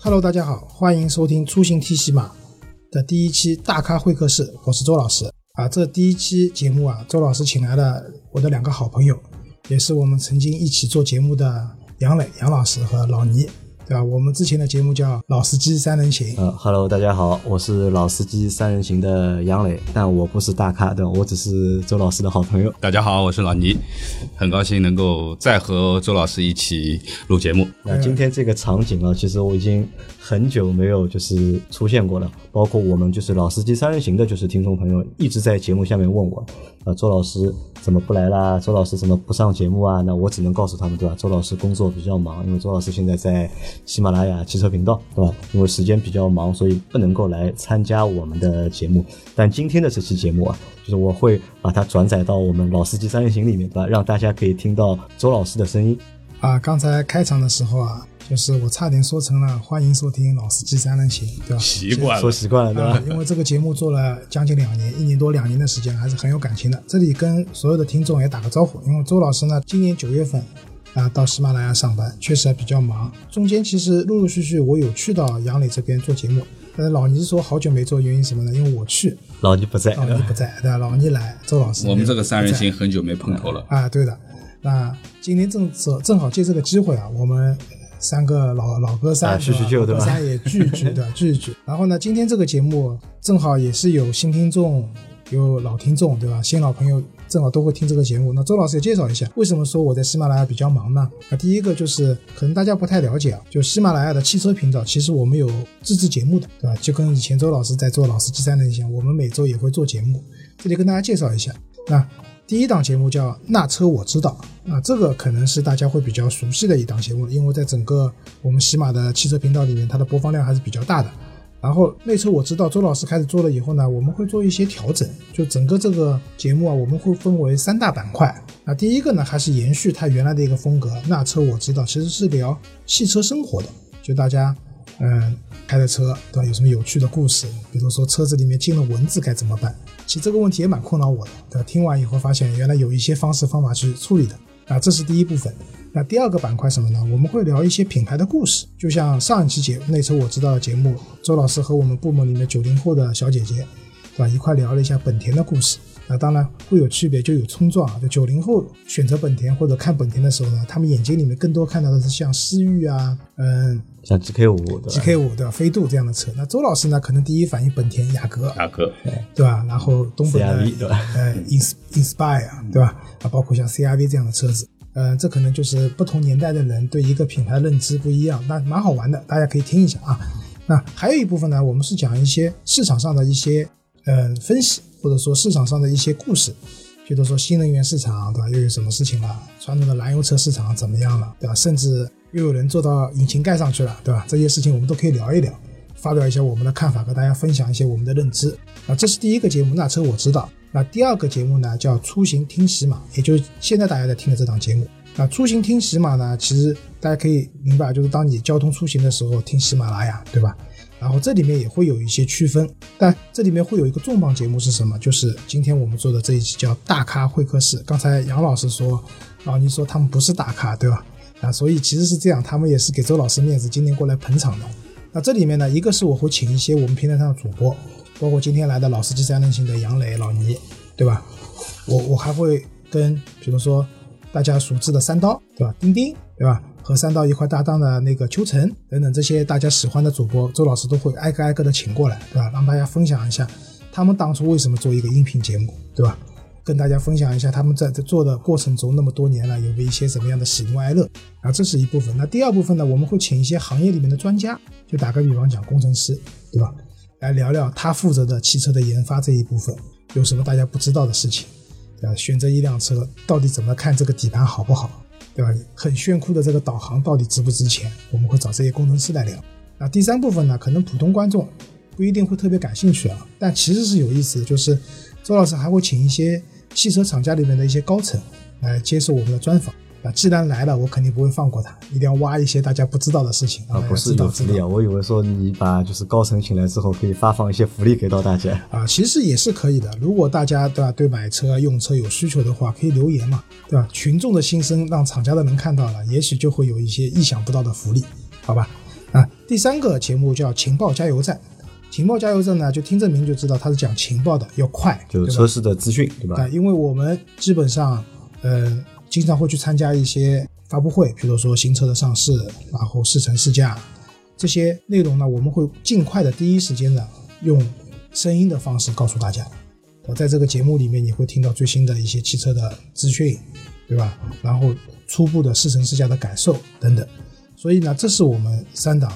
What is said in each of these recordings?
Hello，大家好，欢迎收听出行 T 西马的第一期大咖会客室，我是周老师啊。这第一期节目啊，周老师请来了我的两个好朋友，也是我们曾经一起做节目的杨磊杨老师和老倪。对吧？我们之前的节目叫《老司机三人行》。呃，Hello，大家好，我是老司机三人行的杨磊，但我不是大咖，对我只是周老师的好朋友。大家好，我是老倪，很高兴能够再和周老师一起录节目。那今天这个场景啊，其实我已经很久没有就是出现过了，包括我们就是老司机三人行的，就是听众朋友一直在节目下面问我，啊，周老师怎么不来啦？周老师怎么不上节目啊？那我只能告诉他们，对吧？周老师工作比较忙，因为周老师现在在。喜马拉雅汽车频道，对吧？因为时间比较忙，所以不能够来参加我们的节目。但今天的这期节目啊，就是我会把它转载到我们老司机三人行里面，对吧？让大家可以听到周老师的声音。啊，刚才开场的时候啊，就是我差点说成了欢迎收听老司机三人行，对吧？习惯了，说习惯了，对吧？因为这个节目做了将近两年，一年多两年的时间，还是很有感情的。这里跟所有的听众也打个招呼，因为周老师呢，今年九月份。啊，到喜马拉雅上班确实还比较忙，中间其实陆陆续续我有去到杨磊这边做节目，但是老倪说好久没做，原因什么呢？因为我去，老倪不在，老倪不在，对吧？老倪来，周老师，我们这个三人行很久没碰头了啊，对的。那今天正正正好借这个机会啊，我们三个老老哥三叙叙旧，对吧？三也聚聚，对吧？聚一聚。然后呢，今天这个节目正好也是有新听众，有老听众，对吧？新老朋友。正好都会听这个节目，那周老师也介绍一下，为什么说我在喜马拉雅比较忙呢？啊，第一个就是可能大家不太了解啊，就喜马拉雅的汽车频道，其实我们有自制节目的，对吧？就跟以前周老师在做老司机三人行，我们每周也会做节目。这里跟大家介绍一下，那第一档节目叫《那车我知道》，啊，这个可能是大家会比较熟悉的一档节目，因为在整个我们喜马的汽车频道里面，它的播放量还是比较大的。然后内车我知道周老师开始做了以后呢，我们会做一些调整，就整个这个节目啊，我们会分为三大板块。那第一个呢，还是延续它原来的一个风格。那车我知道其实是聊汽车生活的，就大家嗯开的车对吧，有什么有趣的故事，比如说车子里面进了蚊子该怎么办？其实这个问题也蛮困扰我的，对吧？听完以后发现原来有一些方式方法去处理的。啊，这是第一部分。那第二个板块什么呢？我们会聊一些品牌的故事，就像上一期节那车我知道的节目，周老师和我们部门里面九零后的小姐姐，对吧？一块聊了一下本田的故事。那当然会有区别，就有冲撞啊。就九零后选择本田或者看本田的时候呢，他们眼睛里面更多看到的是像思域啊，嗯，像 GK 五、GK 五对吧？飞度这样的车。那周老师呢，可能第一反应本田雅阁，雅阁，对吧？然后东本的对吧？呃，ins inspire 对吧？啊，包括像 CRV 这样的车子。呃，这可能就是不同年代的人对一个品牌认知不一样，那蛮好玩的，大家可以听一下啊。那还有一部分呢，我们是讲一些市场上的一些呃分析，或者说市场上的一些故事，比如说新能源市场对吧，又有什么事情了？传统的燃油车市场怎么样了，对吧？甚至又有人做到引擎盖上去了，对吧？这些事情我们都可以聊一聊，发表一下我们的看法，和大家分享一些我们的认知。啊，这是第一个节目，那车我知道。那第二个节目呢，叫出行听喜马，也就是现在大家在听的这档节目。那出行听喜马呢，其实大家可以明白，就是当你交通出行的时候听喜马拉雅，对吧？然后这里面也会有一些区分，但这里面会有一个重磅节目是什么？就是今天我们做的这一期叫大咖会客室。刚才杨老师说，啊，你说他们不是大咖，对吧？啊，所以其实是这样，他们也是给周老师面子，今天过来捧场的。那这里面呢，一个是我会请一些我们平台上的主播。包括今天来的老司机三人行的杨磊、老倪，对吧？我我还会跟，比如说大家熟知的三刀，对吧？钉钉，对吧？和三刀一块搭档的那个秋晨等等这些大家喜欢的主播，周老师都会挨个挨个的请过来，对吧？让大家分享一下他们当初为什么做一个音频节目，对吧？跟大家分享一下他们在在做的过程中那么多年了，有没有一些什么样的喜怒哀乐啊？这是一部分。那第二部分呢，我们会请一些行业里面的专家，就打个比方讲，工程师，对吧？来聊聊他负责的汽车的研发这一部分有什么大家不知道的事情，啊？选择一辆车到底怎么看这个底盘好不好，对吧？很炫酷的这个导航到底值不值钱？我们会找这些工程师来聊。那第三部分呢，可能普通观众不一定会特别感兴趣啊，但其实是有意思的，就是周老师还会请一些汽车厂家里面的一些高层来接受我们的专访，那既然来了，我肯定不会放过他，一定要挖一些大家不知道的事情啊，不是福利啊！我以为说你把就是高层请来之后，可以发放一些福利给到大家。啊，其实也是可以的。如果大家对吧对买车用车有需求的话，可以留言嘛，对吧？群众的心声让厂家的人看到了，也许就会有一些意想不到的福利，好吧？啊，第三个节目叫情报加油站。情报加油站呢，就听这名就知道它是讲情报的，要快，就是车市的资讯，对吧啊，？因为我们基本上，呃，经常会去参加一些发布会，比如说新车的上市，然后试乘试驾这些内容呢，我们会尽快的第一时间的用声音的方式告诉大家。我在这个节目里面，你会听到最新的一些汽车的资讯，对吧？然后初步的试乘试驾的感受等等。所以呢，这是我们三档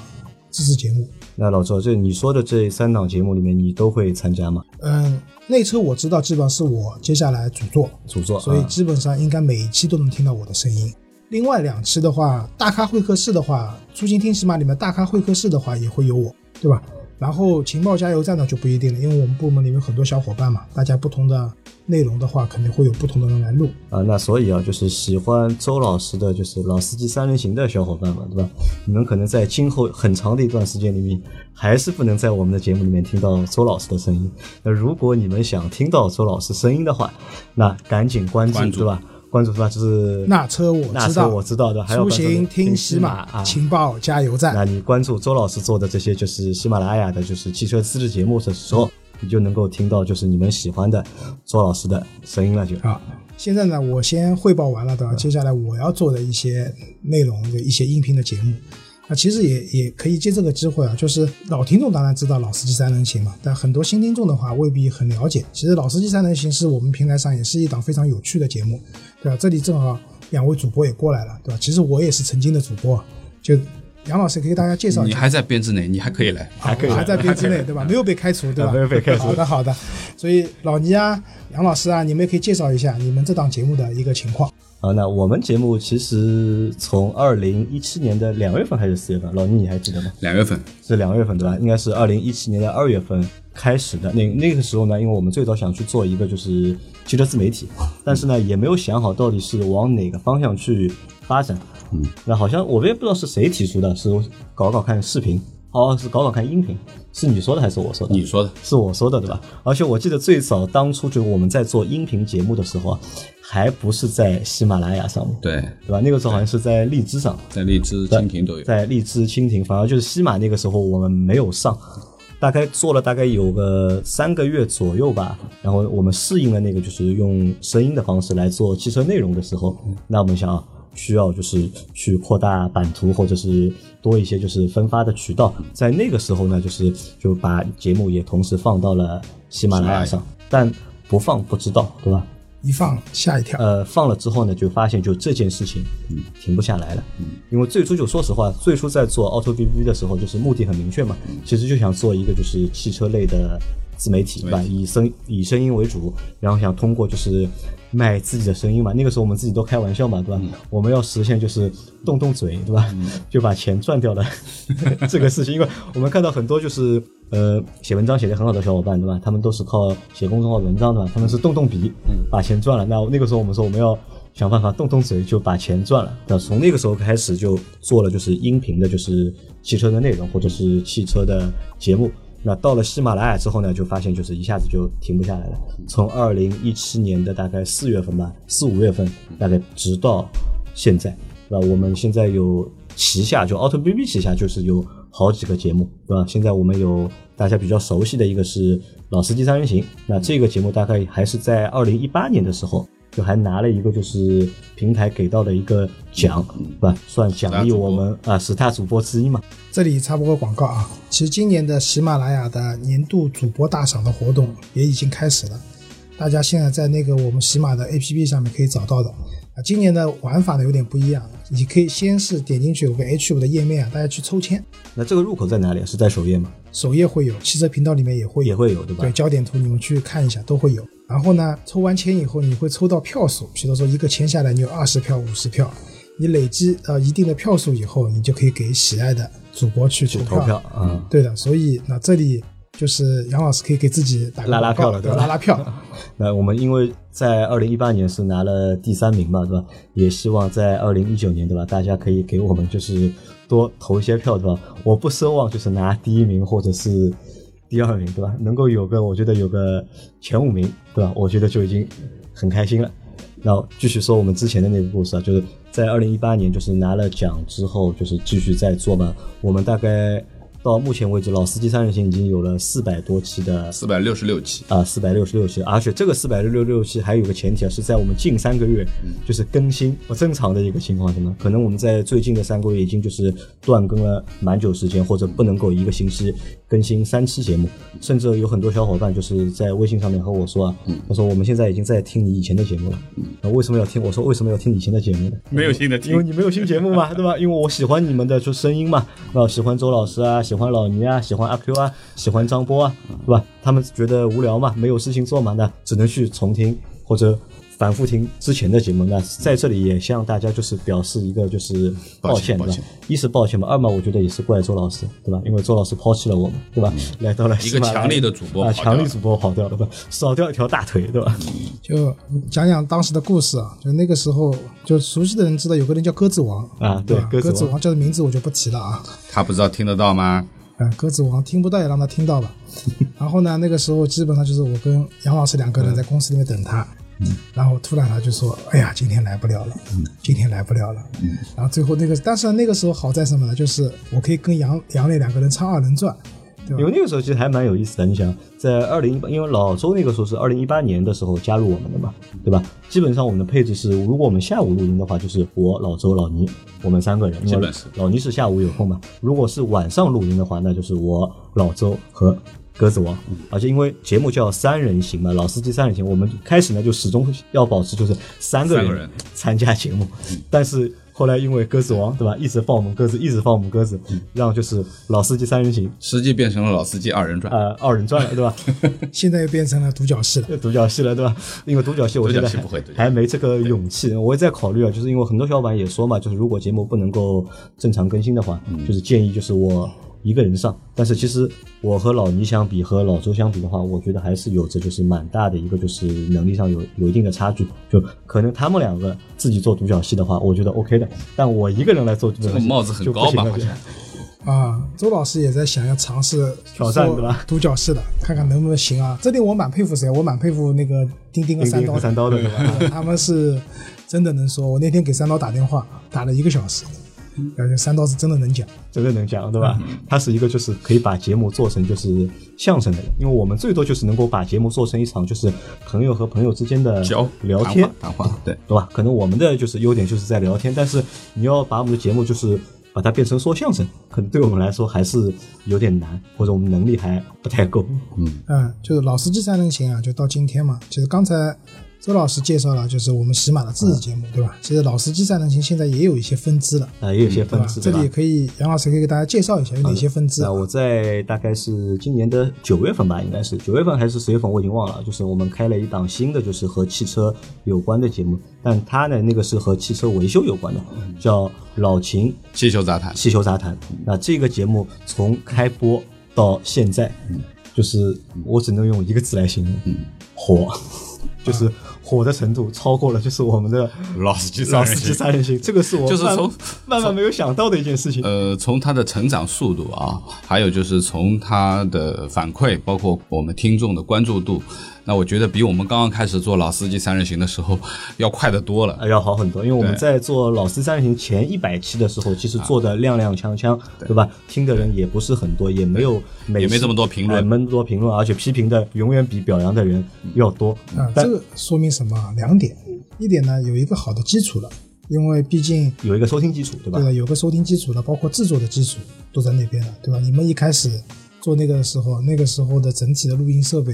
自制节目。那老周，这你说的这三档节目里面，你都会参加吗？嗯，内车我知道基本上是我接下来主做，主作，啊所以基本上应该每一期都能听到我的声音。另外两期的话，大咖会客室的话，出行听喜马里面大咖会客室的话也会有我，对吧？然后情报加油站呢就不一定了，因为我们部门里面很多小伙伴嘛，大家不同的内容的话，肯定会有不同的人来录。啊，那所以啊，就是喜欢周老师的，就是老司机三人行的小伙伴们，对吧？你们可能在今后很长的一段时间里面，还是不能在我们的节目里面听到周老师的声音。那如果你们想听到周老师声音的话，那赶紧关注，关注对吧？关注是吧？就是那车我那车知道，我知道的，还有出行听喜喜马，啊。情报加油站。那你关注周老师做的这些就是喜马拉雅的，就是汽车资质节目的时候，你就能够听到就是你们喜欢的周老师的声音了，就。好，现在呢，我先汇报完了，对吧？接下来我要做的一些内容的一些音频的节目，那其实也也可以借这个机会啊，就是老听众当然知道老司机三人行嘛，但很多新听众的话未必很了解。其实老司机三人行是我们平台上也是一档非常有趣的节目，对吧？这里正好两位主播也过来了，对吧？其实我也是曾经的主播，就杨老师可以给大家介绍一下。你还在编制内，你还可以来。还可以我还在编制内，对吧？没有被开除，对吧？啊没有被开除好的，好的。所以老倪啊、杨老师啊，你们也可以介绍一下你们这档节目的一个情况。啊，那我们节目其实从二零一七年的两月份还是四月份，老倪你还记得吗？两月份，是两月份对吧？应该是二零一七年的二月份开始的。那那个时候呢，因为我们最早想去做一个就是汽车自媒体，但是呢也没有想好到底是往哪个方向去发展。嗯，那好像我也不知道是谁提出的，是搞搞看视频，哦，是搞搞看音频，是你说的还是我说的？你说的是我说的对吧？而且我记得最早当初就我们在做音频节目的时候啊，还不是在喜马拉雅上面，对，对吧？那个时候好像是在荔枝上，在荔枝、蜻蜓都有。在荔枝、蜻蜓，反而就是西马那个时候我们没有上，大概做了大概有个三个月左右吧。然后我们适应了那个就是用声音的方式来做汽车内容的时候，那我们想啊，需要就是去扩大版图，或者是多一些就是分发的渠道。在那个时候呢，就是就把节目也同时放到了喜马拉雅上，但不放不知道，对吧？一放吓一跳。呃，放了之后呢，就发现就这件事情，嗯，停不下来了。嗯，因为最初就说实话，最初在做 Auto B B 的时候，就是目的很明确嘛，其实就想做一个就是汽车类的自媒体，对吧？以声以声音为主，然后想通过就是卖自己的声音嘛。那个时候我们自己都开玩笑嘛，对吧？我们要实现就是动动嘴，对吧？就把钱赚掉了 这个事情，因为我们看到很多就是呃写文章写得很好的小伙伴，对吧？他们都是靠写公众号文章，对吧？他们是动动笔，把钱赚了。那那个时候我们说我们要想办法动动嘴就把钱赚了。那从那个时候开始就做了就是音频的，就是汽车的内容或者是汽车的节目。那到了喜马拉雅之后呢，就发现就是一下子就停不下来了。从二零一七年的大概四月份吧，四五月份，大概直到现在，对吧？我们现在有旗下就 Auto BB 旗下就是有好几个节目，对吧？现在我们有大家比较熟悉的一个是老司机三人行，那这个节目大概还是在二零一八年的时候。就还拿了一个就是平台给到的一个奖，对吧？算奖励我们啊十大主播之一嘛。这里插播个广告啊，其实今年的喜马拉雅的年度主播大赏的活动也已经开始了，大家现在在那个我们喜马的 APP 上面可以找到的。啊，今年的玩法呢有点不一样，你可以先是点进去有个 H 五的页面啊，大家去抽签，那这个入口在哪里？是在首页吗？首页会有，汽车频道里面也会有，也会有，对吧？对，焦点图你们去看一下都会有。然后呢，抽完签以后，你会抽到票数，比如说一个签下来，你有二十票、五十票，你累积呃一定的票数以后，你就可以给喜爱的主播去投票。投票啊、对的，所以那这里就是杨老师可以给自己打个拉拉？票了对吧拉拉票。那我们因为在二零一八年是拿了第三名嘛，对吧？也希望在二零一九年，对吧？大家可以给我们就是多投一些票，对吧？我不奢望就是拿第一名或者是第二名，对吧？能够有个我觉得有个前五名，对吧？我觉得就已经很开心了。然后继续说我们之前的那个故事啊，就是在二零一八年就是拿了奖之后，就是继续在做嘛。我们大概到目前为止，老司机三人行已经有了四百多期的四百六十六期，啊，四百六十六期，而且这个四百六十六期还有个前提啊，是在我们近三个月就是更新不正常的一个情况下呢，可能我们在最近的三个月已经就是断更了蛮久时间，或者不能够一个星期更新三期节目，甚至有很多小伙伴就是在微信上面和我说啊，他说我们现在已经在听你以前的节目了，那为什么要听？我说为什么要听以前的节目呢？没有新的因为你没有新节目嘛，对吧？因为我喜欢你们的就声音嘛，啊，喜欢周老师啊，喜欢老倪啊，喜欢阿 Q 啊，喜欢张波啊，对吧？他们觉得无聊嘛，没有事情做嘛，那只能去重听或者反复听之前的节目。那在这里也向大家就是表示一个就是抱歉，对吧抱歉？一是抱歉嘛，二嘛我觉得也是怪周老师，对吧？因为周老师抛弃了我们，对吧？来到了一个强力的主播啊，强力主播跑掉了，对吧？少掉一条大腿，对吧？就讲讲当时的故事啊，就那个时候，就熟悉的人知道有个人叫鸽子王啊对对鸽子王叫的名字我就不提了啊。他不知道听得到吗？嗯，鸽子王听不到也让他听到吧。然后呢，那个时候基本上就是我跟杨老师两个人在公司里面等他，然后突然他就说：“哎呀，今天来不了了，嗯今天来不了了。”嗯然后最后那个，但是那个时候好在什么呢？就是我可以跟杨杨磊两个人唱二人转，对吧？因为那个时候其实还蛮有意思的。你想，在二零一八，因为老周那个时候是二零一八年的时候加入我们的嘛，对吧？基本上我们的配置是，如果我们下午录音的话，就是我、老周、老倪，我们三个人。因为基本是老倪是下午有空嘛。如果是晚上录音的话，那就是我、老周和鸽子王。而且因为节目叫三人行嘛，老司机三人行，我们开始呢就始终要保持就是三个人参加节目，但是。后来因为鸽子王对吧，一直放我们鸽子，一直放我们鸽子，让就是老司机三人行实际变成了老司机二人转。呃二人转了，对吧？现在又变成了独角戏了。独角戏了，对吧？因为独角戏我现在还没这个勇气，我也在考虑啊，就是因为很多小伙伴也说嘛，就是如果节目不能够正常更新的话，嗯就是建议就是我一个人上。但是其实我和老倪相比，和老周相比的话，我觉得还是有着就是蛮大的一个就是能力上有有一定的差距。就可能他们两个自己做独角戏的话，我觉得 OK 的，但我一个人来做独角戏，这个帽子很就高吧？好像啊，周老师也在想要尝试挑战对吧独角戏的，看看能不能行啊。这点我蛮佩服谁？我蛮佩服那个钉钉和三刀的。钉钉三刀的对吧？对 他们是真的能说。我那天给三刀打电话，打了一个小时，感觉三刀是真的能讲。真的能讲，对吧？他是一个就是可以把节目做成就是相声的人，因为我们最多就是能够把节目做成一场就是朋友和朋友之间的交聊天，谈话，谈话对。对吧？可能我们的就是优点就是在聊天，但是你要把我们的节目就是把它变成说相声，可能对我们来说还是有点难，或者我们能力还不太够。嗯，就是老司机三人行啊，就到今天嘛。其实刚才周老师介绍了，就是我们喜马的自制节目，对吧？其实老司机三人行现在也有一些分支了，啊，也有些？分支，这里也可以，杨老师可以给大家介绍一下有哪些分支啊那？我在大概是今年的九月份吧，应该是九月份还是十月份，我已经忘了。就是我们开了一档新的，就是和汽车有关的节目，但它呢那个是和汽车维修有关的，叫老秦汽球杂谈，汽球杂谈。那这个节目从开播到现在，就是我只能用一个字来形容，火，就是火的程度超过了就是我们的老司机老司机三人行。这个是我就是从万万没有想到的一件事情。呃，从他的成长速度啊，还有就是从他的反馈，包括我们听众的关注度，那我觉得比我们刚刚开始做老司机三人行的时候要快得多了。呃要好很多，因为我们在做老司机三人行前一百期的时候，其实做的踉踉跄跄，对吧？听的人也不是很多，也没有也没这么多评论哎没那么多评论，而且批评的永远比表扬的人要多。啊，但这个说明什么啊？两点，一点呢有一个好的基础了，因为毕竟有一个收听基础，对吧对？的，有个收听基础了，包括制作的基础都在那边了，对吧？你们一开始做那个的时候，那个时候的整体的录音设备，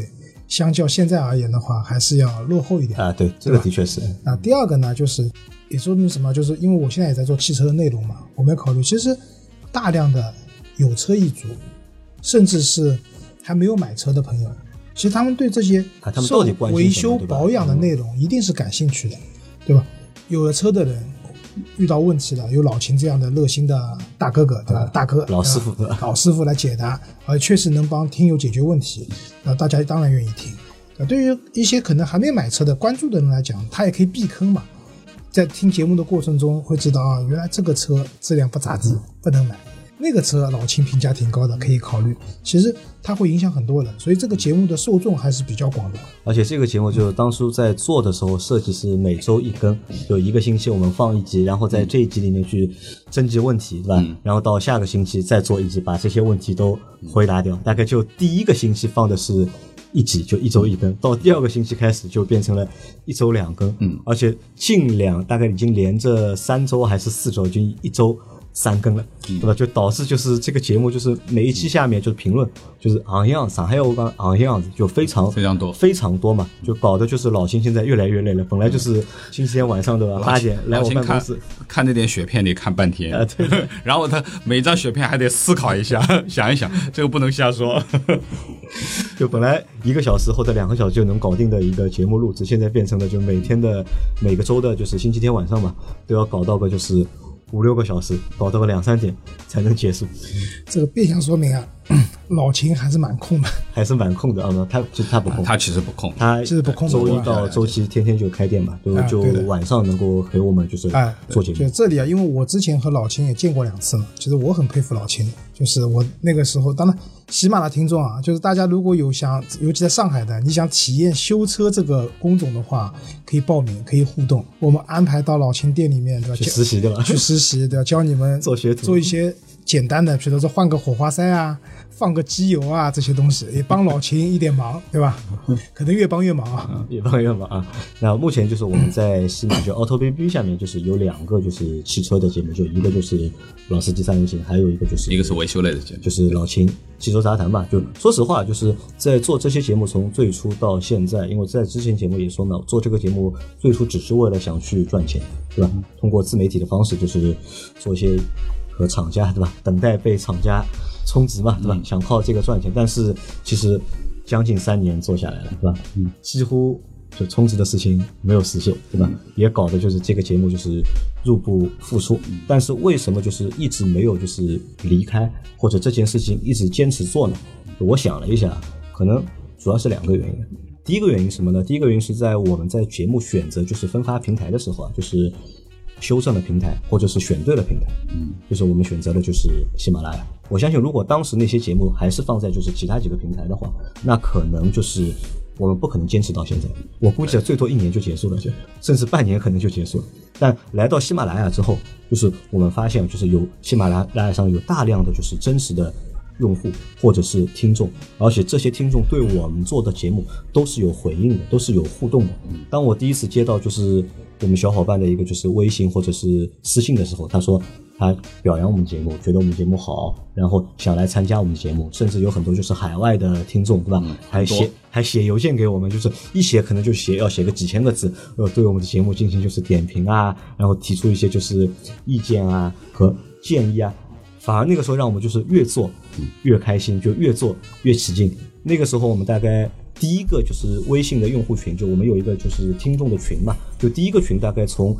相较现在而言的话，还是要落后一点。啊，对，这个的确是。那第二个呢，就是也说明什么？就是因为我现在也在做汽车的内容嘛，我们要考虑，其实大量的有车一族，甚至是还没有买车的朋友，其实他们对这些啊他们到底关心什么维修保养的内容一定是感兴趣的，对吧？有了车的人，遇到问题了，有老秦这样的热心的大哥哥，对吧？大哥，老师傅 老师傅来解答，呃确实能帮听友解决问题，那大家当然愿意听。那，对于一些可能还没买车的关注的人来讲，他也可以避坑嘛。在听节目的过程中会知道啊，原来这个车质量不咋地，不能买。那个车老秦评价挺高的，可以考虑。其实它会影响很多人，所以这个节目的受众还是比较广的。而且这个节目就是当初在做的时候设计是每周一更，就一个星期我们放一集，然后在这一集里面去征集问题，对吧？然后到下个星期再做一集，把这些问题都回答掉。大概就第一个星期放的是一集，就一周一更，到第二个星期开始就变成了一周两更，嗯，而且近两大概已经连着三周还是四周，就一周。三更了，对吧？就导致就是这个节目，就是每一期下面就是评论，就是昂样上海话讲昂样子，就非常非常多非常多嘛，就搞得就是老秦现在越来越累了。本来就是星期天晚上对吧，八点来我办公室看那点雪片得看半天，啊，对对，然后他每张雪片还得思考一下，想一想，这个不能瞎说。就本来一个小时或者两个小时就能搞定的一个节目录制，现在变成了就每天的每个周的，就是星期天晚上嘛，都要搞到个就是。五六个小时，搞到个两三点才能结束。这个变相说明啊，老秦还是蛮空的，还是蛮空的啊。他其实他不空，他其实不空，他其实不空。周一到周七天天就开店嘛，就就晚上能够陪我们就是做节目。就这里啊，因为我之前和老秦也见过两次嘛，其实我很佩服老秦的。就是我那个时候，当然，喜马的听众啊，就是大家如果有想，尤其在上海的，你想体验修车这个工种的话，可以报名，可以互动，我们安排到老秦店里面，对吧？去实习对吧？去实习对吧？教你们 做学徒，做一些简单的，比如说换个火花塞啊。放个机油啊，这些东西也帮老秦一点忙，对吧？可能越帮越忙啊，越帮越忙啊。那目前就是我们在西马就 Auto B B 下面，就是有两个就是汽车的节目，就一个就是老司机三人行，还有一个就是一个是维修类的节目，就是老秦汽车杂谈吧。就说实话，就是在做这些节目从最初到现在，因为在之前节目也说呢，做这个节目最初只是为了想去赚钱，对吧？通过自媒体的方式，就是做一些和厂家，对吧？等待被厂家。充值嘛，对吧？想靠这个赚钱，但是其实将近三年做下来了，对吧？嗯，几乎就充值的事情没有实现，对吧？也搞的就是这个节目就是入不敷出。但是为什么就是一直没有就是离开，或者这件事情一直坚持做呢？我想了一下，可能主要是两个原因。第一个原因什么呢？第一个原因是在我们在节目选择就是分发平台的时候啊，就是修正了平台，或者是选对了平台，嗯，就是我们选择的就是喜马拉雅。我相信，如果当时那些节目还是放在就是其他几个平台的话，那可能就是我们不可能坚持到现在。我估计最多一年就结束了，甚至半年可能就结束了。但来到喜马拉雅之后，就是我们发现，就是有喜马拉雅上有大量的就是真实的用户或者是听众，而且这些听众对我们做的节目都是有回应的，都是有互动的。当我第一次接到就是我们小伙伴的一个就是微信或者是私信的时候，他说。他表扬我们节目，觉得我们节目好，然后想来参加我们的节目，甚至有很多就是海外的听众，对吧？还写还写邮件给我们，就是一写可能就写要写个几千个字，呃，对我们的节目进行就是点评啊，然后提出一些就是意见啊和建议啊，反而那个时候让我们就是越做越开心，就越做越起劲。那个时候我们大概第一个就是微信的用户群，就我们有一个就是听众的群嘛，就第一个群大概从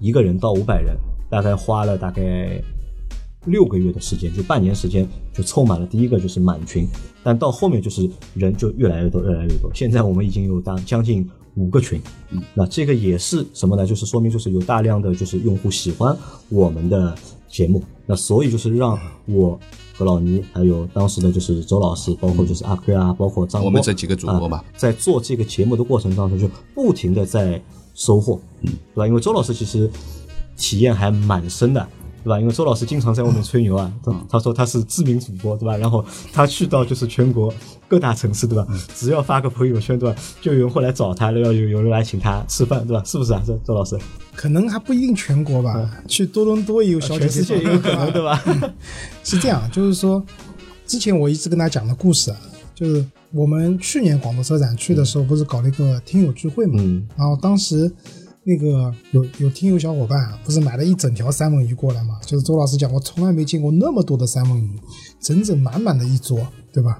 一个人到五百人。大概花了大概六个月的时间，就半年时间就凑满了第一个就是满群，但到后面就是人就越来越多，越来越多。现在我们已经有大将近五个群，嗯，那这个也是什么呢？就是说明就是有大量的就是用户喜欢我们的节目，那所以就是让我和老倪还有当时的就是周老师，包括就是阿奎啊，包括张我们这几个主播嘛，在做这个节目的过程当中就不停的在收获，嗯，对吧？因为周老师其实。体验还蛮深的，对吧？因为周老师经常在外面吹牛啊，他他说他是知名主播，对吧？然后他去到就是全国各大城市，对吧？只要发个朋友圈，对吧？就有人会来找他，要有有人来请他吃饭，对吧？是不是啊？周周老师？可能还不一定全国吧，去多伦多也有小全世界也有可能，对吧？是这样，就是说，之前我一直跟他讲的故事啊，就是我们去年广州车展去的时候，不是搞了一个听友聚会嘛？嗯，然后当时。那个有有听友小伙伴不是买了一整条三文鱼过来嘛？就是周老师讲，我从来没见过那么多的三文鱼，整整满满的一桌，对吧？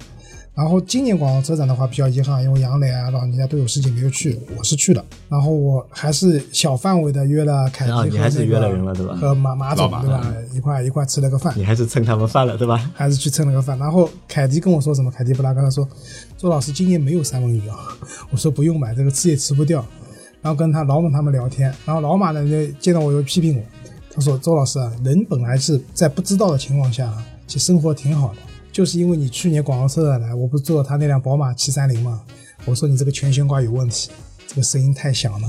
然然后今年广州车展的话比较遗憾，因为杨磊啊、老人家都有事情没有去，我是去了。然后我还是小范围的约了凯迪和、那个啊你还是约了人了对吧和马马总对吧？一块一块吃了个饭，你还是蹭他们饭了，对吧？还是去蹭了个饭。然后凯迪跟我说什么？凯迪布拉跟他说，周老师今年没有三文鱼啊。我说不用买，这个吃也吃不掉。然后跟他老马他们聊天，然后老马呢就见到我又批评我，他说周老师啊，人本来是在不知道的情况下，其实生活挺好的，就是因为你去年广州车展来，我不是坐他那辆宝马七三零吗？我说你这个全悬挂有问题，这个声音太响了。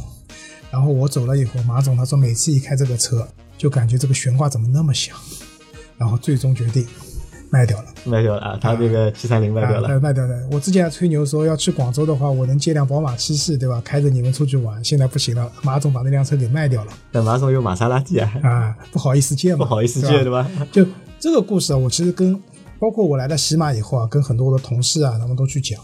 然后我走了以后，马总他说每次一开这个车，就感觉这个悬挂怎么那么响，然后最终决定卖掉了。卖掉了啊，他这个七三零卖掉啊，了。卖掉了。我之前还吹牛说要去广州的话，我能借辆宝马七系，对吧？开着你们出去玩。现在不行了，马总把那辆车给卖掉了但马总有玛莎拉蒂啊，啊，不好意思借嘛，不好意思借，对吧？就这个故事啊，我其实跟包括我来到喜马以后啊，跟很多我的同事啊，他们都去讲，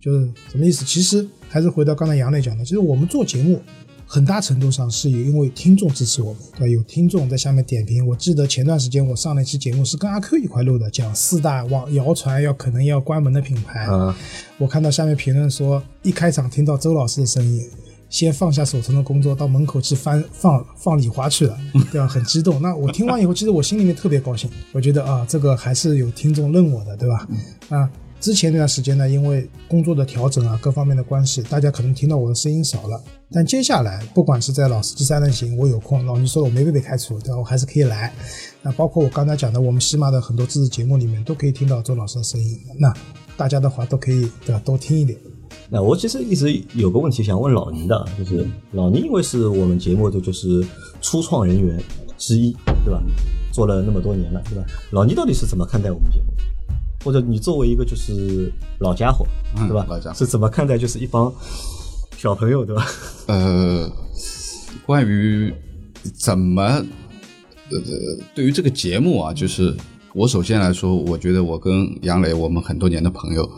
就是什么意思？其实还是回到刚才杨磊讲的，就是我们做节目。很大程度上是因为听众支持我们，对吧？有听众在下面点评。我记得前段时间我上了一期节目是跟阿 Q 一块录的，讲四大网谣传要可能要关门的品牌。嗯，我看到下面评论说，一开场听到周老师的声音，先放下手中的工作，到门口去翻放放礼花去了，对吧？很激动。那我听完以后，其实我心里面特别高兴，我觉得啊，这个还是有听众认我的，对吧？啊，之前那段时间呢，因为工作的调整啊，各方面的关系，大家可能听到我的声音少了。但接下来，不管是在老司机三人行，我有空，老倪说了我没被被开除，对吧？我还是可以来。那包括我刚才讲的，我们喜马的很多自制节目里面，都可以听到周老师的声音。那大家的话都可以，对吧？多听一点。那我其实一直有个问题想问老倪的，就是老倪因为是我们节目的就是初创人员之一，对吧？做了那么多年了，对吧？老倪到底是怎么看待我们节目？或者你作为一个就是老家伙，嗯对吧？老家伙是怎么看待就是一帮小朋友，对吧？呃，关于怎么呃对于这个节目啊，就是我首先来说，我觉得我跟杨磊我们很多年的朋友，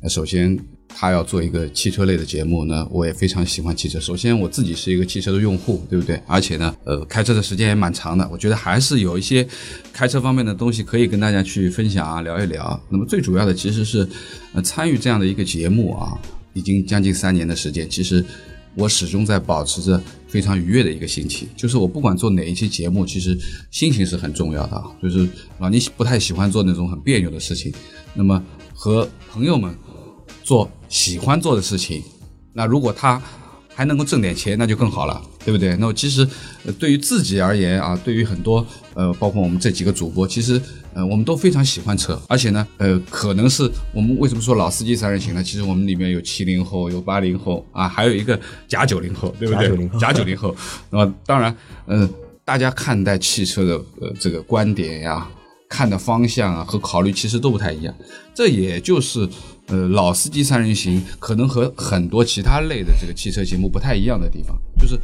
呃首先他要做一个汽车类的节目呢，我也非常喜欢汽车。首先我自己是一个汽车的用户，对不对？而且呢，呃，开车的时间也蛮长的，我觉得还是有一些开车方面的东西可以跟大家去分享啊，聊一聊。那么最主要的其实是，呃，参与这样的一个节目啊，已经将近三年的时间，其实。我始终在保持着非常愉悦的一个心情，就是我不管做哪一期节目，其实心情是很重要的啊。就是老倪不太喜欢做那种很别扭的事情，那么和朋友们做喜欢做的事情，那如果他还能够挣点钱，那就更好了，对不对？那么其实、呃、对于自己而言啊，对于很多呃，包括我们这几个主播，其实呃，我们都非常喜欢车，而且呢，呃，可能是我们为什么说老司机三人行呢？其实我们里面有七零后，有八零后啊，还有一个假九零后，对不对？假90后假九零后。那么当然，嗯、大家看待汽车的呃这个观点呀、看的方向啊和考虑其实都不太一样。这也就是呃老司机三人行可能和很多其他类的这个汽车节目不太一样的地方，就是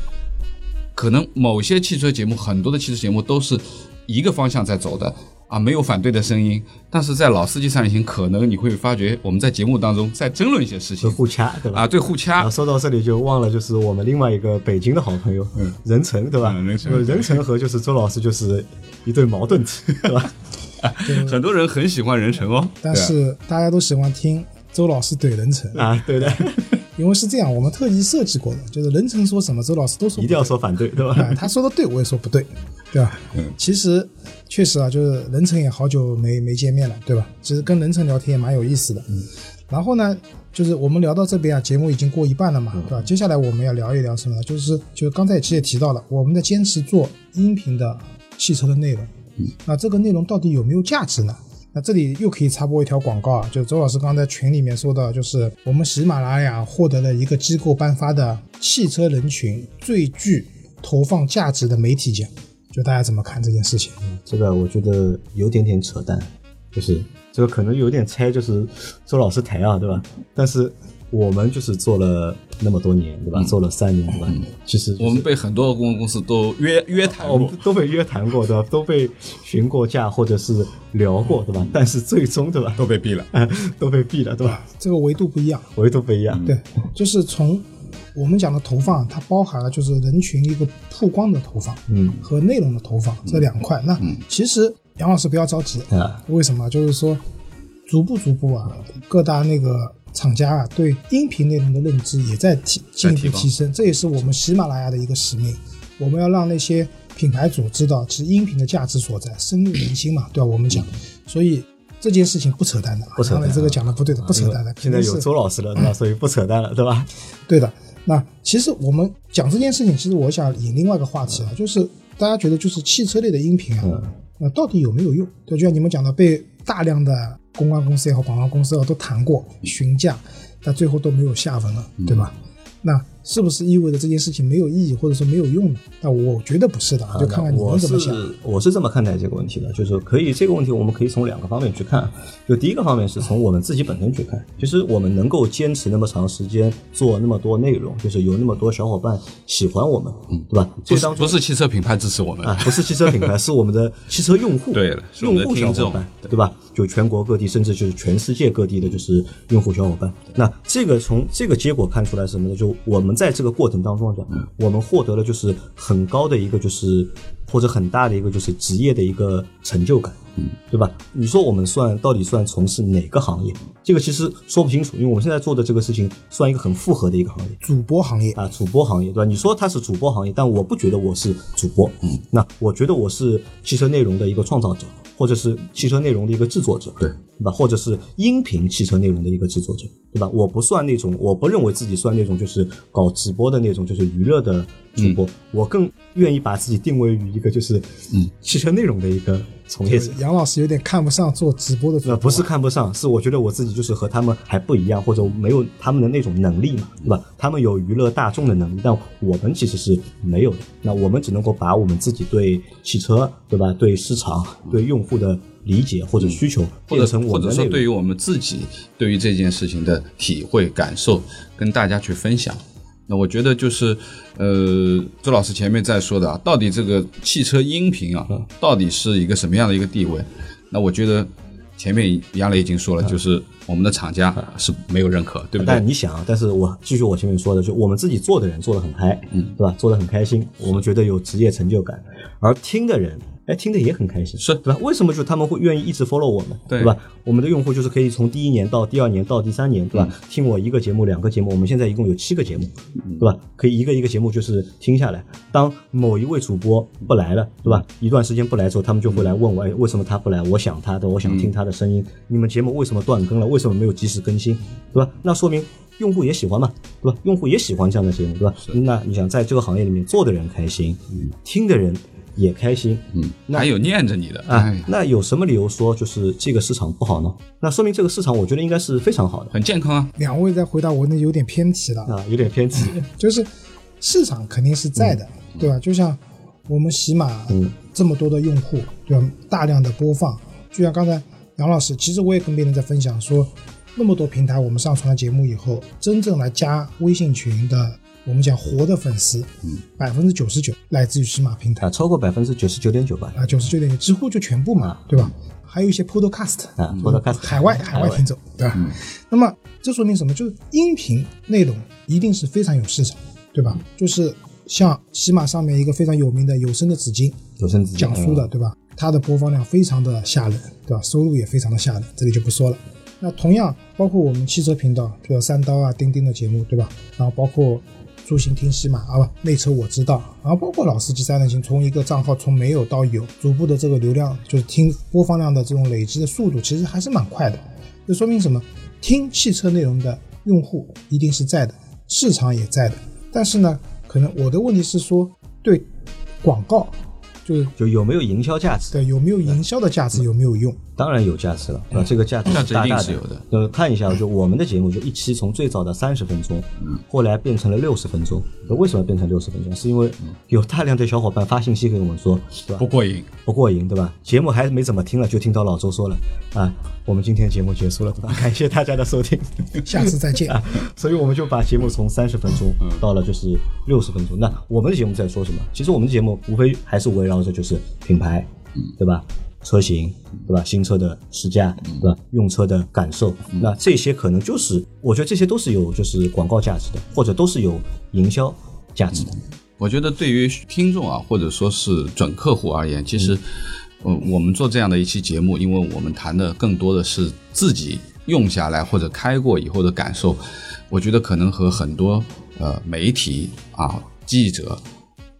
可能某些汽车节目，很多的汽车节目都是一个方向在走的。啊，没有反对的声音，但是在老司机三人行，可能你会发觉我们在节目当中在争论一些事情就互掐，对吧？啊，对互掐啊，，说到这里就忘了，就是我们另外一个北京的好朋友，嗯，任成，对吧？嗯任成呃任成和就是周老师就是一对矛盾体，对吧？很多人很喜欢任成哦，但是大家都喜欢听周老师怼任成，啊，对的，因为是这样，我们特意设计过的，就是人成说什么，周老师都说一定要说反对，对吧？啊，他说的对，我也说不对，对吧？嗯其实确实啊，就是任成也好久没没见面了，对吧？其实跟任成聊天也蛮有意思的。嗯。然后呢，就是我们聊到这边啊，节目已经过一半了嘛，对吧？接下来我们要聊一聊什么呢？就是就是刚才其实也提到了，我们在坚持做音频的汽车的内容。嗯。那这个内容到底有没有价值呢？那这里又可以插播一条广告啊，就周老师刚刚在群里面说到，就是我们喜马拉雅获得了一个机构颁发的汽车人群最具投放价值的媒体奖，就大家怎么看这件事情？这个我觉得有点点扯淡，就是这个可能有点猜，就是周老师抬啊，对吧？但是我们就是做了那么多年，对吧？做了三年，对吧？其实就是我们被很多公公司都约约谈我们过，都被约谈过，对吧？都被询过价或者是聊过，对吧？但是最终，对吧？都被毙了。都被毙了，对吧？这个维度不一样，维度不一样，对，就是从我们讲的投放，它包含了就是人群一个曝光的投放，嗯和内容的投放这两块。那其实杨老师不要着急，啊，为什么？就是说，逐步逐步啊，各大那个厂家啊，对音频内容的认知也在提进一步提升，这也是我们喜马拉雅的一个使命。我们要让那些品牌主知道，其实音频的价值所在，深入人心嘛，对吧？我们讲，所以这件事情不扯淡的啊，不扯淡这个讲的不对的，不扯淡的。现在有周老师了，对吧？所以不扯淡了，对吧？对的。那其实我们讲这件事情，其实我想引另外一个话题啊，就是大家觉得就是汽车类的音频啊，那到底有没有用？对，就像你们讲的，被大量的公关公司也好，广告公司也好都谈过询价，但最后都没有下文了，对吧？那是不是意味着这件事情没有意义，或者说没有用呢？那我觉得不是的，就看看你我们怎么想。是我是这么看待这个问题的，就是可以这个问题我们可以从两个方面去看。就第一个方面是从我们自己本身去看，其实我们能够坚持那么长时间做那么多内容，就是有那么多小伙伴喜欢我们，对吧？不是这当中不是汽车品牌支持我们，啊，不是汽车品牌，是我们的汽车用户，对用户小伙伴，对吧？就全国各地，甚至就是全世界各地的，就是用户小伙伴。那这个从这个结果看出来什么呢？就我们在这个过程当中讲，我们获得了就是很高的一个就是或者很大的一个就是职业的一个成就感，对吧？你说我们算到底算从事哪个行业？这个其实说不清楚，因为我们现在做的这个事情算一个很复合的一个行业。主播行业啊，主播行业对吧？你说它是主播行业，但我不觉得我是主播，嗯，那我觉得我是汽车内容的一个创造者，或者是汽车内容的一个制作者，对对吧？或者是音频汽车内容的一个制作者，对吧？我不算那种，我不认为自己算那种就是搞直播的那种，就是娱乐的主播，我更愿意把自己定位于一个就是嗯汽车内容的一个从业者。杨老师有点看不上做直播的主播，呃，不是看不上，是我觉得我自己就是和他们还不一样，或者没有他们的那种能力嘛，对吧？他们有娱乐大众的能力，但我们其实是没有的。那我们只能够把我们自己对汽车，对吧？对市场、对用户的理解或者需求，或者变成我或者说。对于我们自己对于这件事情的体会感受，跟大家去分享。那我觉得就是，呃，周老师前面在说的啊，到底这个汽车音频啊，到底是一个什么样的一个地位？那我觉得前面杨磊已经说了，就是我们的厂家是没有认可，对不对？但你想啊，但是我继续我前面说的，就我们自己做的人做的很嗨，嗯，对吧？做的很开心，我们觉得有职业成就感，而听的人。哎，听得也很开心，是对吧？为什么就他们会愿意一直 follow 我们，对吧？我们的用户就是可以从第一年到第二年到第三年，对吧？听我一个节目、两个节目，我们现在一共有七个节目，对吧？可以一个一个节目就是听下来。当某一位主播不来了，对吧？一段时间不来之后，他们就会来问我，哎，为什么他不来？我想他的，我想听他的声音。你们节目为什么断更了？为什么没有及时更新？对吧？那说明用户也喜欢嘛，对吧？用户也喜欢这样的节目，对吧？那你想在这个行业里面做的人开心，听的人也开心，嗯，还有念着你的，啊哎，，那有什么理由说就是这个市场不好呢？那说明这个市场我觉得应该是非常好的很健康啊。两位在回答我那有点偏题了，啊，有点偏题。就是市场肯定是在的，对吧？就像我们喜马嗯这么多的用户，对吧？大量的播放，就像刚才杨老师，其实我也跟别人在分享说，那么多平台我们上传了节目以后，真正来加微信群的，我们讲活的粉丝，嗯百分之九十九来自于喜马平台啊，超过百分之九十九点九吧。啊，九十九点九，几乎就全部嘛，对吧？还有一些 Podcast 啊，Podcast 海外海外听众，对吧？那么这说明什么？就是音频内容一定是非常有市场，对吧？就是像喜马上面一个非常有名的有声的紫金有声自讲书的，对吧？它的播放量非常的吓人，对吧？收入也非常的吓人，这里就不说了。那同样包括我们汽车频道，比如三刀啊、钉钉的节目，对吧？然后包括出行听喜马啊，不，内车我知道，然后包括老司机三人行，从一个账号从没有到有，逐步的这个流量就是听播放量的这种累积的速度，其实还是蛮快的。这说明什么？听汽车内容的用户一定是在的，市场也在的。但是呢，可能我的问题是说，对广告，就是就有没有营销价值？对有没有营销的价值，有没有用？当然有价值了，啊，这个价值价值一定大大的是有的。呃，看一下，就我们的节目，就一期从最早的三十分钟，后来变成了六十分钟。那为什么变成六十分钟？是因为有大量的小伙伴发信息给我们说，对吧不？过瘾，不过瘾，对吧？节目还没怎么听了，就听到老周说了啊，我们今天节目结束了，对吧？感谢大家的收听。下次再见。啊，所以我们就把节目从三十分钟到了就是六十分钟。那我们的节目在说什么？其实我们的节目无非还是围绕着就是品牌，对吧？车型，对吧？新车的试驾，对吧？用车的感受，那这些可能就是，我觉得这些都是有就是广告价值的，或者都是有营销价值的。我觉得对于听众啊，或者说是准客户而言，其实呃，我们做这样的一期节目，因为我们谈的更多的是自己用下来或者开过以后的感受，我觉得可能和很多呃媒体啊记者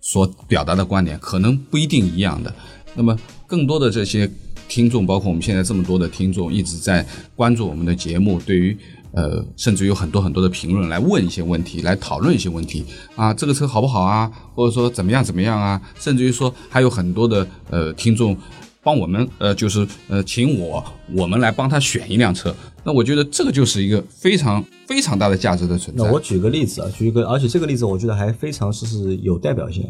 所表达的观点可能不一定一样的。那么更多的这些听众，包括我们现在这么多的听众，一直在关注我们的节目，对于呃，甚至有很多很多的评论来问一些问题，来讨论一些问题啊，这个车好不好啊，或者说怎么样怎么样啊，甚至于说还有很多的呃听众帮我们呃，就是呃，请我我们来帮他选一辆车。那我觉得这个就是一个非常非常大的价值的存在。那我举个例子啊，举一个，而且这个例子我觉得还非常是是有代表性。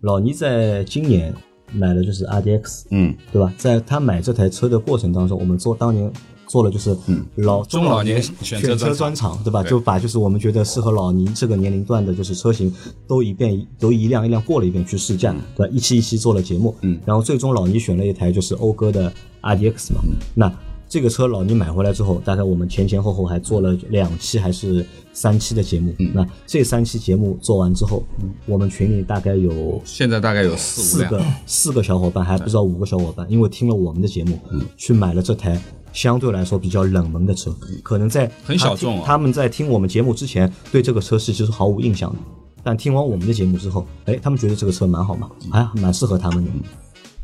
老倪在今年买的就是 RDX，嗯，对吧？在他买这台车的过程当中，我们做当年做了就是老中老年选选车专专场，对吧？对就把就是我们觉得适合老倪这个年龄段的，就是车型都一遍都一辆一辆过了一遍去试驾，对吧？一期一期做了节目，嗯，然后最终老倪选了一台就是讴歌的 RDX 嘛，那。这个车老倪买回来之后，大概我们前前后后还做了两期还是三期的节目。那这三期节目做完之后，我们群里大概有现在大概有四五四个，四个小伙伴，还不知道五个小伙伴，因为听了我们的节目，去买了这台相对来说比较冷门的车，可能在很小众哦他们在听我们节目之前，对这个车是其实毫无印象的。但听完我们的节目之后，哎，他们觉得这个车蛮好嘛，还蛮适合他们的。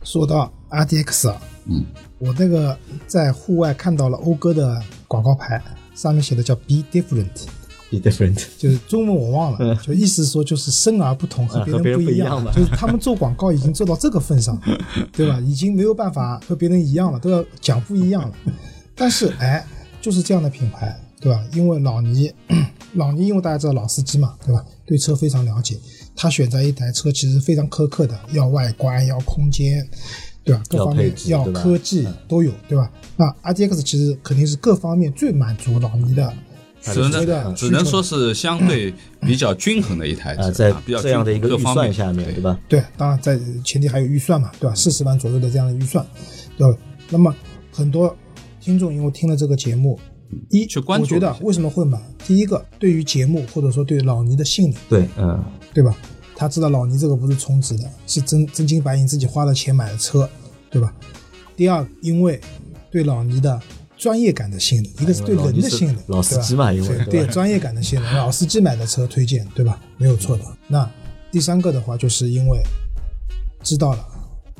说到 RDX 啊，嗯，我那个在户外看到了讴歌的广告牌，上面写的叫 “Be Different”，Be different，就是中文我忘了，就意思说就是生而不同，和别人人不一样嘛就是他们做广告已经做到这个份上了，对吧？已经没有办法和别人一样了，都要讲不一样了。但是哎，就是这样的品牌，对吧？因为老倪，老倪因为大家知道老司机嘛，对吧？对车非常了解，他选择一台车其实非常苛刻的，要外观，要空间，对吧？各方面配置对吧要科技都有，对吧？那 RTX 其实肯定是各方面最满足老倪的。只能只能说是相对比较均衡的一台车，啊，在比较这样的一个预均衡各方面算下面，对？吧？对，当然在前提还有预算嘛，对吧？四十万左右的这样的预算，对吧？那么很多听众因为听了这个节目，一去关注我觉得为什么会买？第一个，对于节目或者说对老倪的信任，对，嗯，对吧？他知道老倪这个不是充值的，是真真金白银自己花的钱买的车，对吧？第二，因为对老倪的专业感的信任，一个是对人的信任，老司机嘛，因为对专业感的信任，老司机买的车推荐，对吧？没有错的。那第三个的话，就是因为知道了，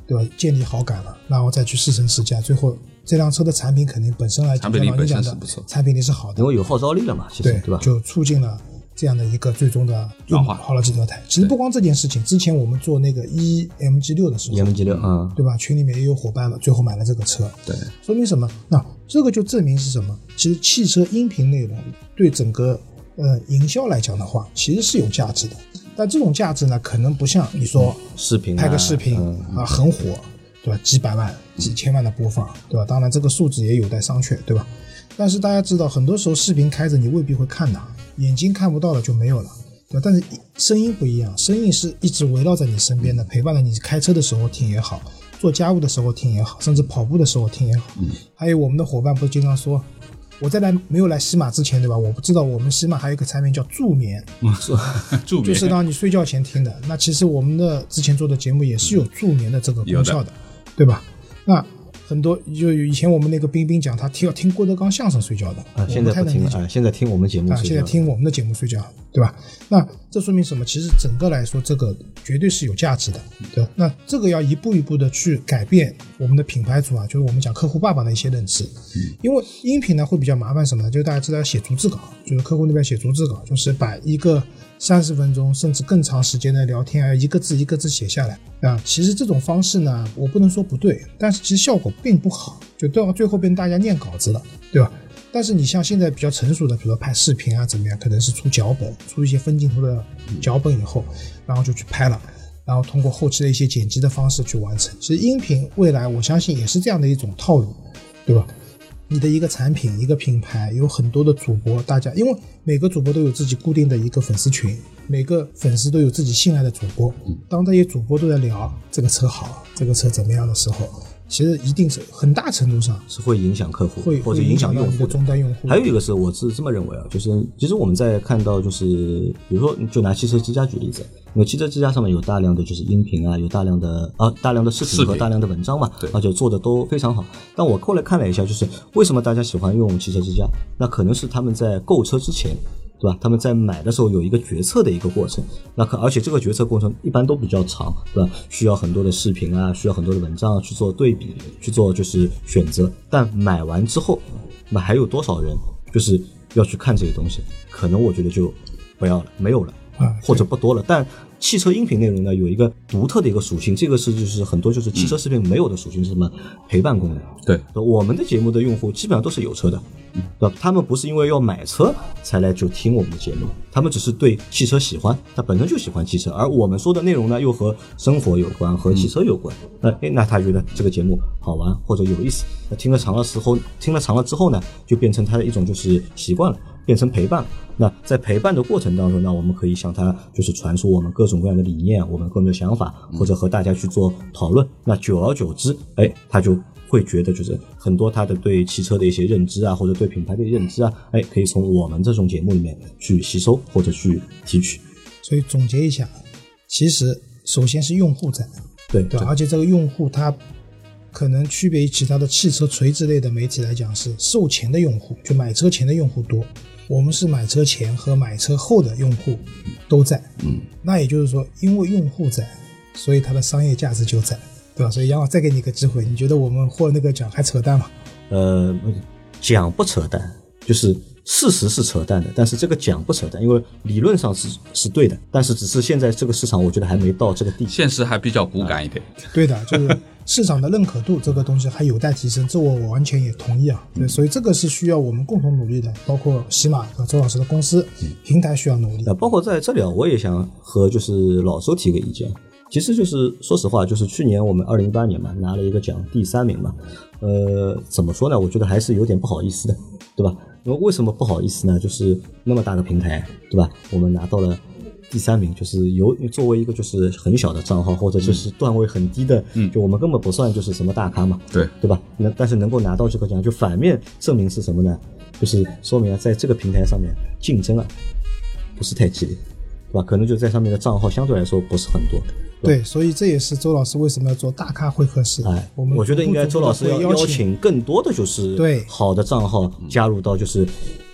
对吧？建立好感了，然后再去试乘试驾，最后这辆车的产品肯定本身来讲，产品力像老倪讲的本身是不错产品力是好的因，为有号召力了嘛，其实对对吧？就促进了这样的一个最终的转化好了几条台。其实不光这件事情，之前我们做那个 EMG 六的时候，EMG 六，嗯，对吧？群里面也有伙伴了，最后买了这个车，对，说明什么？那这个就证明是什么？其实汽车音频内容对整个呃营销来讲的话，其实是有价值的。但这种价值呢，可能不像你说视频啊拍个视频嗯啊很火，对吧？几百万、几千万的播放，对吧？当然这个数字也有待商榷，对吧？但是大家知道，很多时候视频开着你未必会看的，眼睛看不到了就没有了，对吧？但是声音不一样，声音是一直围绕在你身边的，陪伴着你开车的时候听也好，做家务的时候听也好，甚至跑步的时候听也好。还有我们的伙伴不是经常说，我在来没有来西马之前，对吧？我不知道我们西马还有一个产品叫助眠，助眠就是让你睡觉前听的。那其实我们的之前做的节目也是有助眠的这个功效的，对吧？那很多就以前我们那个冰冰讲他听要听郭德纲相声睡觉的，啊，现在不听。了啊，现在听我们节目啊，睡觉现在听我们的节目睡觉，对吧？那这说明什么？其实整个来说，这个绝对是有价值的，对吧。那这个要一步一步的去改变我们的品牌主啊，就是我们讲客户爸爸的一些认知。因为音频呢会比较麻烦什么呢？就是大家知道要写逐字稿，就是客户那边写逐字稿，就是把一个三十分钟甚至更长时间的聊天，要一个字一个字写下来啊。其实这种方式呢，我不能说不对，但是其实效果并不好，就到最后变成大家念稿子了，对吧？但是你像现在比较成熟的，比如说拍视频啊怎么样，可能是出脚本，出一些分镜头的脚本以后，然后就去拍了，然后通过后期的一些剪辑的方式去完成。其实音频未来我相信也是这样的一种套路，对吧？你的一个产品、一个品牌有很多的主播，大家因为每个主播都有自己固定的一个粉丝群，每个粉丝都有自己信赖的主播。当这些主播都在聊这个车好，这个车怎么样的时候，其实一定是很大程度上是会影响客户会会或者影响用户。终端用户。还有一个是我是这么认为啊，就是其实我们在看到就是，比如说就拿汽车之家举例子，因为汽车之家上面有大量的就是音频啊，有大量的啊大量的视视频频和大量的文章嘛，对而且做的都非常好。但我后来看了一下，就是为什么大家喜欢用汽车之家？那可能是他们在购车之前。对吧？他们在买的时候有一个决策的一个过程，那可而且这个决策过程一般都比较长，对吧？需要很多的视频啊，需要很多的文章啊去做对比，去做就是选择。但买完之后，那还有多少人就是要去看这些东西？可能我觉得就不要了，没有了。啊，或者不多了。但汽车音频内容呢，有一个独特的一个属性，这个是就是很多就是汽车视频没有的属性，是什么？陪伴功能。对，我们的节目的用户基本上都是有车的，对吧？他们不是因为要买车才来就听我们的节目，他们只是对汽车喜欢，他本身就喜欢汽车，而我们说的内容呢又和生活有关，和汽车有关。那诶，那他觉得这个节目好玩或者有意思，那听了长了时候，听了长了之后呢，就变成他的一种就是习惯了。变成陪伴。那在陪伴的过程当中，呢我们可以向他就是传输我们各种各样的理念，我们各种的想法，或者和大家去做讨论。那久而久之，哎，他就会觉得就是很多他的对汽车的一些认知啊，或者对品牌的认知啊，哎，可以从我们这种节目里面去吸收或者去提取。所以总结一下，其实首先是用户在，对对？而且这个用户他可能区别于其他的汽车垂直类的媒体来讲，是售前的用户，就买车前的用户多。我们是买车前和买车后的用户都在，嗯，那也就是说，因为用户在，所以它的商业价值就在，对吧？所以杨老再给你一个机会，你觉得我们获那个奖还扯淡吗？呃，奖不扯淡，就是事实是扯淡的，但是这个奖不扯淡，因为理论上是是对的，但是只是现在这个市场，我觉得还没到这个地。现实还比较骨感一点。对的，就是市场的认可度这个东西还有待提升，这我我完全也同意啊。对，所以这个是需要我们共同努力的，包括喜马和周老师的公司平台需要努力那。包括在这里啊，我也想和就是老周提个意见。其实就是说实话，就是去年我们二零一八年嘛，拿了一个奖，第三名嘛。呃，怎么说呢？我觉得还是有点不好意思的，对吧？那么为什么不好意思呢？就是那么大的平台，对吧？我们拿到了第三名，就是由作为一个就是很小的账号，或者就是段位很低的，嗯就我们根本不算就是什么大咖嘛，对，对吧？那但是能够拿到这个奖，就反面证明是什么呢？就是说明啊，在这个平台上面竞争啊不是太激烈，对吧？可能就在上面的账号相对来说不是很多。对，所以这也是周老师为什么要做大咖会客室。哎，我们我觉得应该周老师要邀请更多的就是对好的账号加入到就是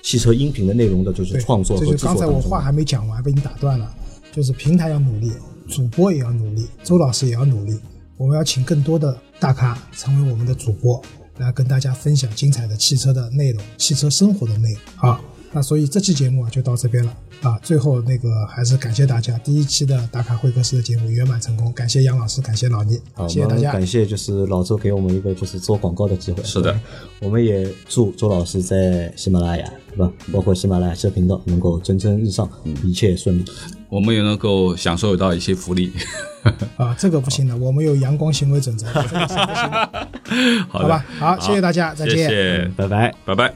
汽车音频的内容的就是创作和这就刚才。我话还没讲完，被你打断了。就是平台要努力，主播也要努力，周老师也要努力。我们要请更多的大咖成为我们的主播，来跟大家分享精彩的汽车的内容、汽车生活的内容啊。那所以这期节目啊就到这边了啊。最后那个还是感谢大家，第一期的打卡会客室的节目圆满成功，感谢杨老师，感谢老倪，好，谢谢大家。感谢就是老周给我们一个就是做广告的机会。是的，我们也祝周老师在喜马拉雅，对吧？包括喜马拉雅这频道能够蒸蒸日上，一切顺利。我们也能够享受到一些福利。啊，这个不行的，我们有阳光行为准则，这个是不行的好的好吧？好，谢谢大家，再见。谢谢，拜拜。拜拜。